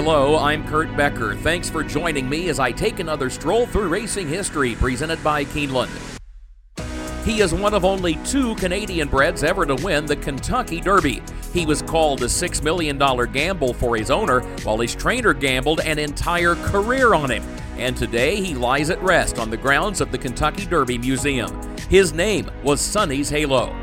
Hello, I'm Kurt Becker. Thanks for joining me as I take another stroll through racing history presented by Keeneland. He is one of only two Canadian breds ever to win the Kentucky Derby. He was called a $6 million gamble for his owner, while his trainer gambled an entire career on him. And today he lies at rest on the grounds of the Kentucky Derby Museum. His name was Sunny's Halo.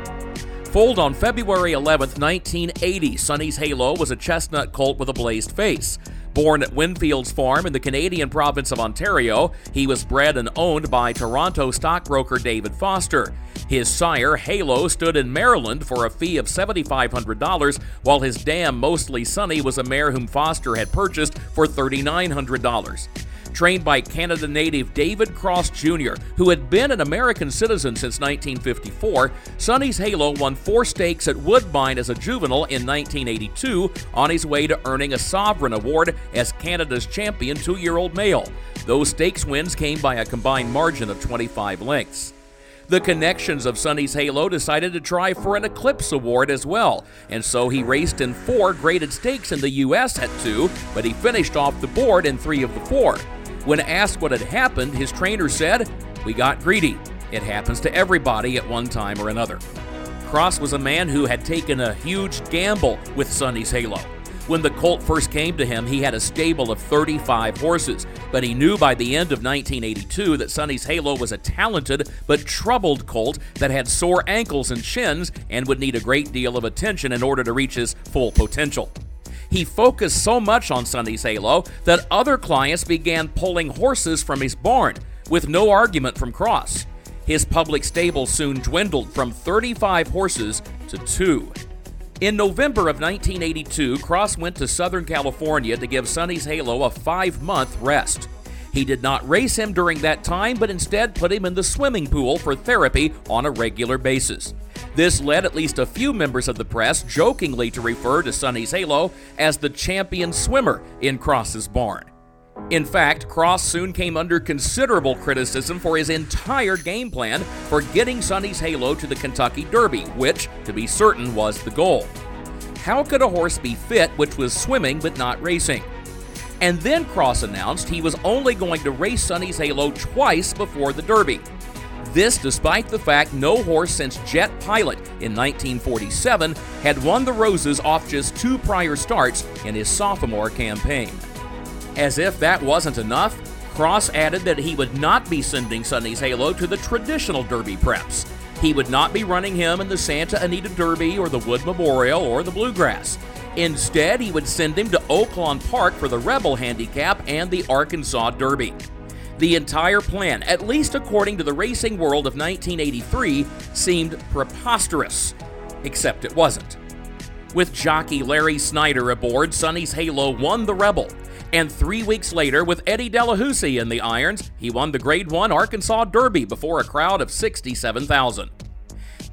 Foaled on February 11, 1980, Sunny's Halo was a chestnut colt with a blazed face. Born at Windfields Farm in the Canadian province of Ontario, he was bred and owned by Toronto stockbroker David Foster. His sire, Halo, stood in Maryland for a fee of $7,500, while his dam, Mostly Sunny, was a mare whom Foster had purchased for $3,900 trained by Canada native David Cross Jr., who had been an American citizen since 1954. Sunny's Halo won four stakes at Woodbine as a juvenile in 1982 on his way to earning a Sovereign Award as Canada's champion two year old male. Those stakes wins came by a combined margin of 25 lengths. The connections of Sunny's Halo decided to try for an Eclipse Award as well, and so he raced in four graded stakes in the U.S. at two, but he finished off the board in three of the four. When asked what had happened, his trainer said, We got greedy. It happens to everybody at one time or another. Cross was a man who had taken a huge gamble with Sunny's Halo. When the colt first came to him, he had a stable of 35 horses, but he knew by the end of 1982 that Sunny's Halo was a talented but troubled colt that had sore ankles and shins and would need a great deal of attention in order to reach his full potential. He focused so much on Sunny's Halo that other clients began pulling horses from his barn, with no argument from Cross. His public stable soon dwindled from 35 horses to two. In November of 1982, Cross went to Southern California to give Sunny's Halo a five month rest. He did not race him during that time, but instead put him in the swimming pool for therapy on a regular basis. This led at least a few members of the press jokingly to refer to Sunny's Halo as the champion swimmer in Cross's barn. In fact, Cross soon came under considerable criticism for his entire game plan for getting Sunny's Halo to the Kentucky Derby, which, to be certain, was the goal. How could a horse be fit which was swimming but not racing? And then Cross announced he was only going to race Sunny's Halo twice before the Derby. This despite the fact no horse since Jet Pilot in 1947 had won the Roses off just two prior starts in his sophomore campaign. As if that wasn't enough, Cross added that he would not be sending Sunny's Halo to the traditional Derby preps. He would not be running him in the Santa Anita Derby or the Wood Memorial or the Bluegrass. Instead, he would send him to Oaklawn Park for the Rebel Handicap and the Arkansas Derby. The entire plan, at least according to the racing world of 1983, seemed preposterous. Except it wasn't. With jockey Larry Snyder aboard, Sunny's Halo won the Rebel. And three weeks later, with Eddie Delahoussaye in the irons, he won the Grade 1 Arkansas Derby before a crowd of 67,000.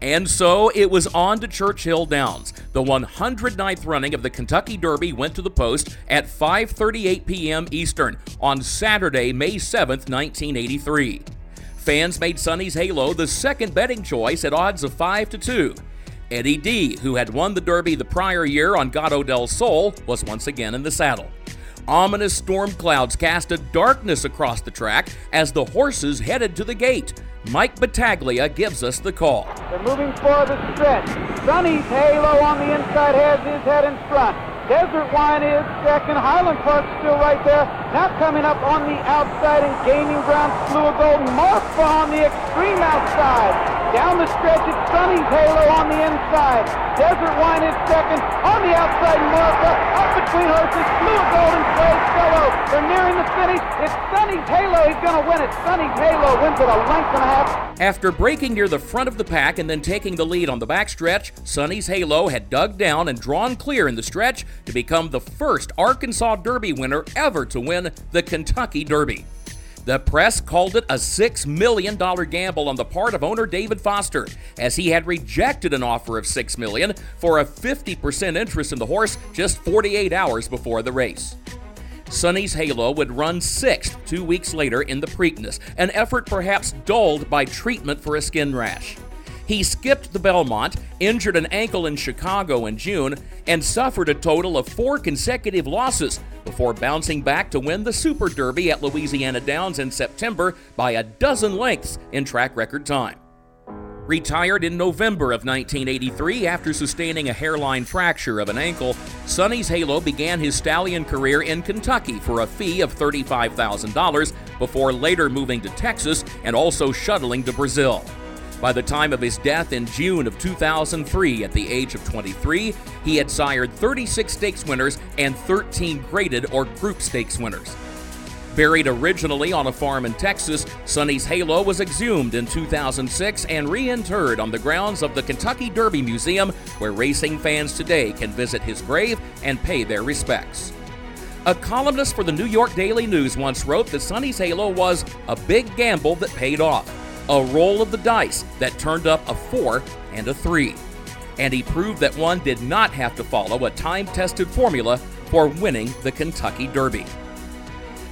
And so it was on to Churchill Downs. The 109th running of the Kentucky Derby went to the post at 5:38 p.m. Eastern on Saturday, May 7, 1983. Fans made Sunny's Halo the second betting choice at odds of 5 to 2. Eddie D, who had won the Derby the prior year on Gato del Sol, was once again in the saddle. Ominous storm clouds cast a darkness across the track as the horses headed to the gate. Mike Battaglia gives us the call. They're moving for the stretch. Sunny's Halo on the inside has his head in front. Desert Wine is second. Highland Park still right there. Now coming up on the outside and gaining ground. Slew of Golden Marfa on the extreme outside. Down the stretch, it's Sunny's Halo on the inside. Desert Wine is second. On the outside, Marfa. Between horses, Blue Golden Slave Fellow. They're nearing the finish. It's Sunny's Halo. He's going to win it. Sunny's Halo wins it a length and a half. After breaking near the front of the pack and then taking the lead on the backstretch, Sunny's Halo had dug down and drawn clear in the stretch to become the first Arkansas Derby winner ever to win the Kentucky Derby. The press called it a $6 million gamble on the part of owner David Foster, as he had rejected an offer of 6 million for a 50% interest in the horse just 48 hours before the race. Sunny's Halo would run sixth two weeks later in the Preakness, an effort perhaps dulled by treatment for a skin rash. He skipped the Belmont, injured an ankle in Chicago in June, and suffered a total of four consecutive losses before bouncing back to win the Super Derby at Louisiana Downs in September by a dozen lengths in track record time. Retired in November of 1983 after sustaining a hairline fracture of an ankle, Sunny's Halo began his stallion career in Kentucky for a fee of $35,000 before later moving to Texas and also shuttling to Brazil. By the time of his death in June of 2003, at the age of 23, he had sired 36 stakes winners and 13 graded or group stakes winners. Buried originally on a farm in Texas, Sunny's Halo was exhumed in 2006 and reinterred on the grounds of the Kentucky Derby Museum, where racing fans today can visit his grave and pay their respects. A columnist for the New York Daily News once wrote that Sunny's Halo was a big gamble that paid off, a roll of the dice that turned up a 4 and a 3. And he proved that one did not have to follow a time tested formula for winning the Kentucky Derby.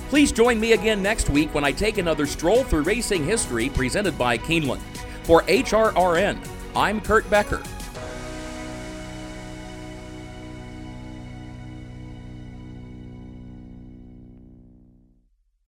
Please join me again next week when I take another stroll through racing history presented by Keeneland. For HRRN, I'm Kurt Becker.